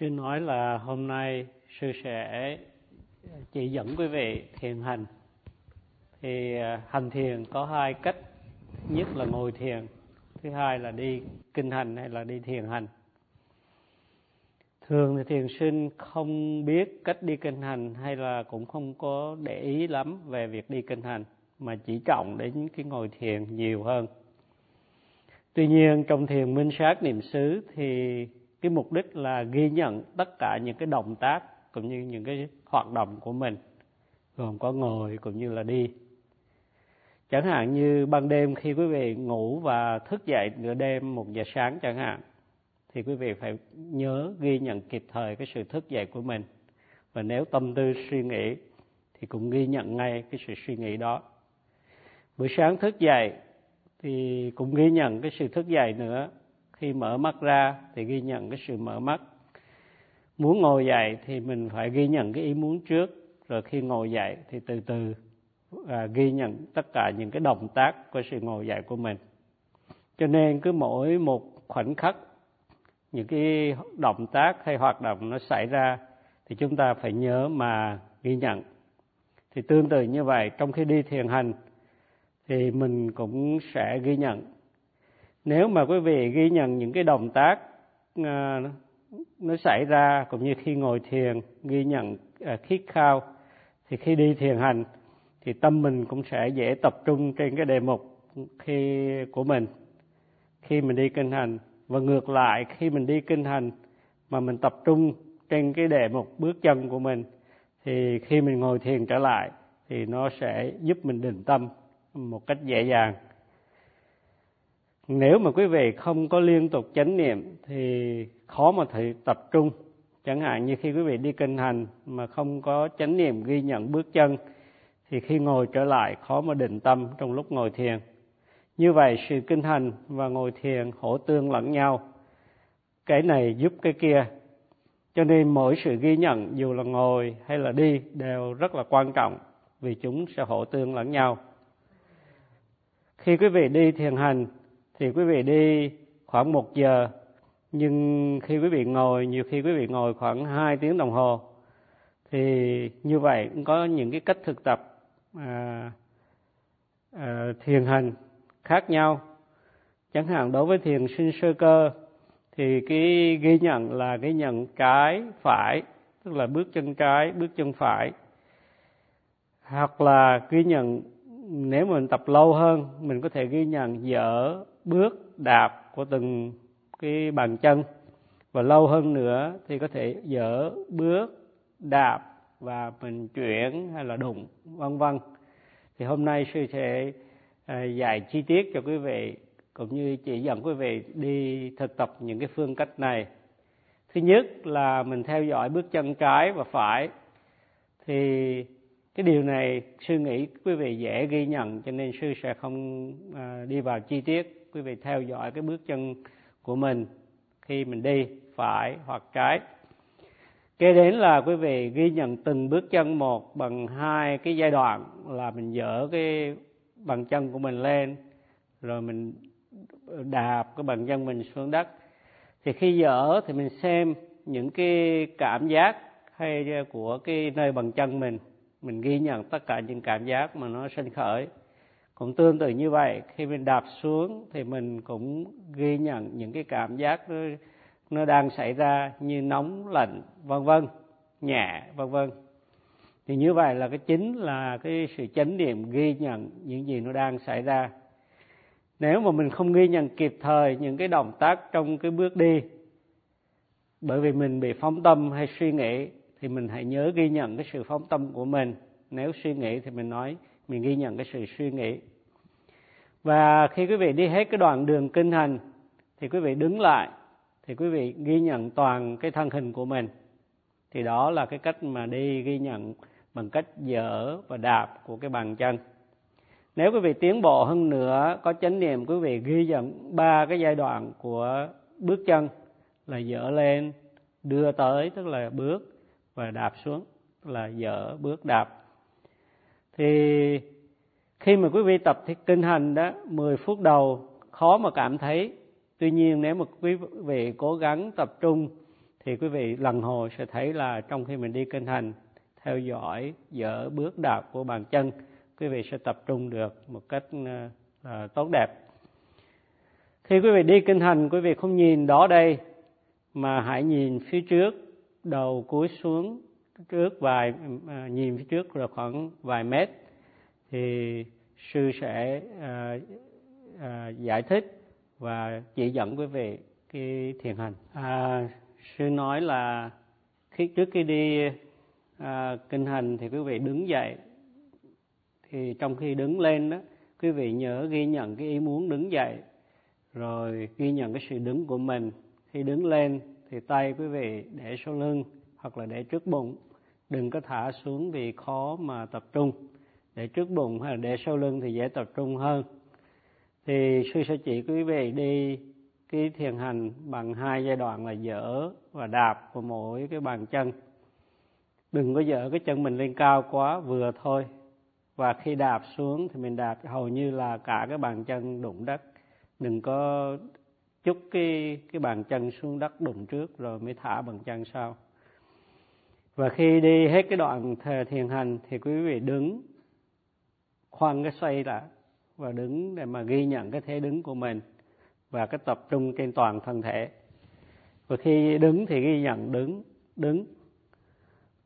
Sư nói là hôm nay sư sẽ chỉ dẫn quý vị thiền hành. Thì à, hành thiền có hai cách, nhất là ngồi thiền, thứ hai là đi kinh hành hay là đi thiền hành. Thường thì thiền sinh không biết cách đi kinh hành hay là cũng không có để ý lắm về việc đi kinh hành mà chỉ trọng đến cái ngồi thiền nhiều hơn. Tuy nhiên trong thiền minh sát niệm xứ thì cái mục đích là ghi nhận tất cả những cái động tác cũng như những cái hoạt động của mình, gồm có ngồi cũng như là đi. Chẳng hạn như ban đêm khi quý vị ngủ và thức dậy nửa đêm một giờ sáng chẳng hạn, thì quý vị phải nhớ ghi nhận kịp thời cái sự thức dậy của mình. Và nếu tâm tư suy nghĩ thì cũng ghi nhận ngay cái sự suy nghĩ đó. Buổi sáng thức dậy thì cũng ghi nhận cái sự thức dậy nữa khi mở mắt ra thì ghi nhận cái sự mở mắt. Muốn ngồi dậy thì mình phải ghi nhận cái ý muốn trước rồi khi ngồi dậy thì từ từ à, ghi nhận tất cả những cái động tác của sự ngồi dậy của mình. Cho nên cứ mỗi một khoảnh khắc những cái động tác hay hoạt động nó xảy ra thì chúng ta phải nhớ mà ghi nhận. Thì tương tự như vậy trong khi đi thiền hành thì mình cũng sẽ ghi nhận nếu mà quý vị ghi nhận những cái động tác à, nó xảy ra cũng như khi ngồi thiền ghi nhận à, khít khao thì khi đi thiền hành thì tâm mình cũng sẽ dễ tập trung trên cái đề mục khi của mình. Khi mình đi kinh hành và ngược lại khi mình đi kinh hành mà mình tập trung trên cái đề mục bước chân của mình thì khi mình ngồi thiền trở lại thì nó sẽ giúp mình định tâm một cách dễ dàng nếu mà quý vị không có liên tục chánh niệm thì khó mà thể tập trung. Chẳng hạn như khi quý vị đi kinh hành mà không có chánh niệm ghi nhận bước chân, thì khi ngồi trở lại khó mà định tâm trong lúc ngồi thiền. Như vậy sự kinh hành và ngồi thiền hỗ tương lẫn nhau. Cái này giúp cái kia. Cho nên mỗi sự ghi nhận, dù là ngồi hay là đi, đều rất là quan trọng, vì chúng sẽ hỗ tương lẫn nhau. Khi quý vị đi thiền hành thì quý vị đi khoảng một giờ nhưng khi quý vị ngồi nhiều khi quý vị ngồi khoảng hai tiếng đồng hồ. Thì như vậy cũng có những cái cách thực tập à, à, thiền hành khác nhau. Chẳng hạn đối với thiền sinh sơ cơ thì cái ghi nhận là ghi nhận trái phải tức là bước chân trái bước chân phải. Hoặc là ghi nhận nếu mình tập lâu hơn, mình có thể ghi nhận dở bước, đạp của từng cái bàn chân. Và lâu hơn nữa thì có thể dở bước, đạp và mình chuyển hay là đụng, vân vân. Thì hôm nay sư sẽ à, dạy chi tiết cho quý vị, cũng như chỉ dẫn quý vị đi thực tập những cái phương cách này. Thứ nhất là mình theo dõi bước chân trái và phải. Thì cái điều này sư nghĩ quý vị dễ ghi nhận cho nên sư sẽ không à, đi vào chi tiết. Quý vị theo dõi cái bước chân của mình khi mình đi phải hoặc trái. Kế đến là quý vị ghi nhận từng bước chân một bằng hai cái giai đoạn là mình dỡ cái bàn chân của mình lên rồi mình đạp cái bàn chân mình xuống đất. Thì khi dỡ thì mình xem những cái cảm giác hay của cái nơi bàn chân mình mình ghi nhận tất cả những cảm giác mà nó sinh khởi. Cũng tương tự như vậy khi mình đạp xuống thì mình cũng ghi nhận những cái cảm giác nó, nó đang xảy ra như nóng lạnh vân vân nhẹ vân vân. Thì như vậy là cái chính là cái sự chánh niệm ghi nhận những gì nó đang xảy ra. Nếu mà mình không ghi nhận kịp thời những cái động tác trong cái bước đi bởi vì mình bị phóng tâm hay suy nghĩ thì mình hãy nhớ ghi nhận cái sự phóng tâm của mình. Nếu suy nghĩ thì mình nói, mình ghi nhận cái sự suy nghĩ. Và khi quý vị đi hết cái đoạn đường kinh hành, thì quý vị đứng lại, thì quý vị ghi nhận toàn cái thân hình của mình. Thì đó là cái cách mà đi ghi nhận bằng cách dở và đạp của cái bàn chân. Nếu quý vị tiến bộ hơn nữa, có chánh niệm, quý vị ghi nhận ba cái giai đoạn của bước chân là dở lên, đưa tới, tức là bước và đạp xuống là dở bước đạp. Thì khi mà quý vị tập thì kinh hành đó 10 phút đầu khó mà cảm thấy. Tuy nhiên nếu mà quý vị cố gắng tập trung thì quý vị lần hồi sẽ thấy là trong khi mình đi kinh hành theo dõi dở bước đạp của bàn chân quý vị sẽ tập trung được một cách uh, tốt đẹp. Khi quý vị đi kinh hành quý vị không nhìn đó đây mà hãy nhìn phía trước đầu cúi xuống trước vài à, nhìn phía trước là khoảng vài mét thì sư sẽ à, à, giải thích và chỉ dẫn quý vị cái thiền hành. À, sư nói là khi trước khi đi à, kinh hành thì quý vị đứng dậy. Thì trong khi đứng lên đó quý vị nhớ ghi nhận cái ý muốn đứng dậy rồi ghi nhận cái sự đứng của mình. Khi đứng lên thì tay quý vị để sau lưng hoặc là để trước bụng. Đừng có thả xuống vì khó mà tập trung. Để trước bụng hay là để sau lưng thì dễ tập trung hơn. Thì sư sẽ chỉ quý vị đi cái thiền hành bằng hai giai đoạn là dở và đạp của mỗi cái bàn chân. Đừng có dở cái chân mình lên cao quá, vừa thôi. Và khi đạp xuống thì mình đạp hầu như là cả cái bàn chân đụng đất. Đừng có chút cái cái bàn chân xuống đất đụng trước rồi mới thả bàn chân sau. Và khi đi hết cái đoạn thiền hành thì quý vị đứng, khoan cái xoay lại và đứng để mà ghi nhận cái thế đứng của mình và cái tập trung trên toàn thân thể. Và khi đứng thì ghi nhận đứng đứng.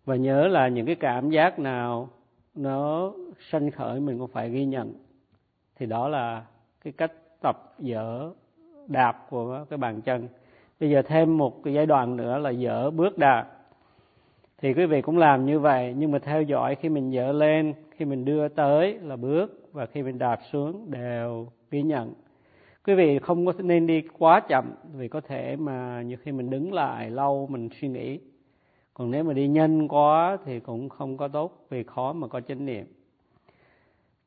Và nhớ là những cái cảm giác nào nó sanh khởi mình cũng phải ghi nhận. Thì đó là cái cách tập dở đạp của cái bàn chân. Bây giờ thêm một cái giai đoạn nữa là dở bước đạp. Thì quý vị cũng làm như vậy, nhưng mà theo dõi khi mình dở lên, khi mình đưa tới là bước và khi mình đạp xuống đều ghi nhận. Quý vị không có nên đi quá chậm, vì có thể mà nhiều khi mình đứng lại lâu mình suy nghĩ. Còn nếu mà đi nhanh quá thì cũng không có tốt, vì khó mà có chánh niệm.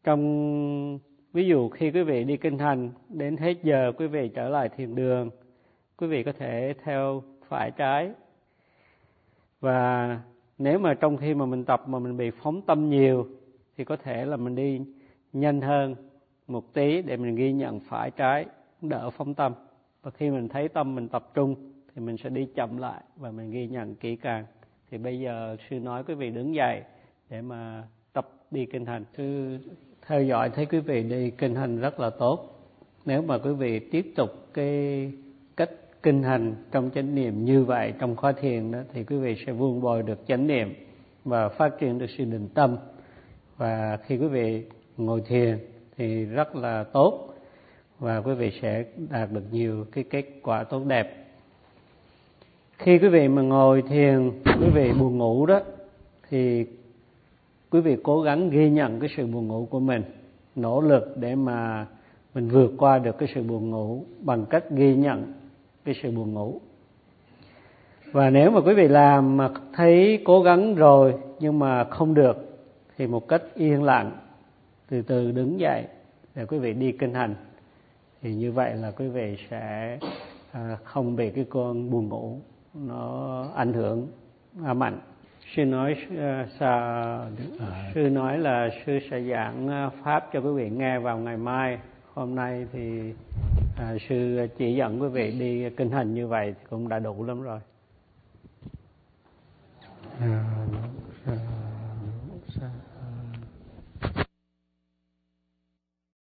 Trong ví dụ khi quý vị đi kinh hành đến hết giờ quý vị trở lại thiền đường, quý vị có thể theo phải trái. Và nếu mà trong khi mà mình tập mà mình bị phóng tâm nhiều, thì có thể là mình đi nhanh hơn một tí để mình ghi nhận phải trái, đỡ phóng tâm. Và khi mình thấy tâm mình tập trung, thì mình sẽ đi chậm lại và mình ghi nhận kỹ càng. Thì bây giờ sư nói quý vị đứng dậy để mà tập đi kinh hành sư theo dõi thấy quý vị đi kinh hành rất là tốt. Nếu mà quý vị tiếp tục cái cách kinh hành trong chánh niệm như vậy, trong khóa thiền đó, thì quý vị sẽ vuông bồi được chánh niệm và phát triển được sự định tâm. Và khi quý vị ngồi thiền thì rất là tốt và quý vị sẽ đạt được nhiều cái kết quả tốt đẹp. Khi quý vị mà ngồi thiền, quý vị buồn ngủ đó, thì quý vị cố gắng ghi nhận cái sự buồn ngủ của mình, nỗ lực để mà mình vượt qua được cái sự buồn ngủ bằng cách ghi nhận cái sự buồn ngủ. Và nếu mà quý vị làm mà thấy cố gắng rồi nhưng mà không được thì một cách yên lặng, từ từ đứng dậy để quý vị đi kinh hành. Thì như vậy là quý vị sẽ à, không bị cái cơn buồn ngủ nó ảnh hưởng mạnh sư nói sa à. sư nói là sư sẽ giảng pháp cho quý vị nghe vào ngày mai hôm nay thì à, sư chỉ dẫn quý vị đi kinh hành như vậy thì cũng đã đủ lắm rồi à.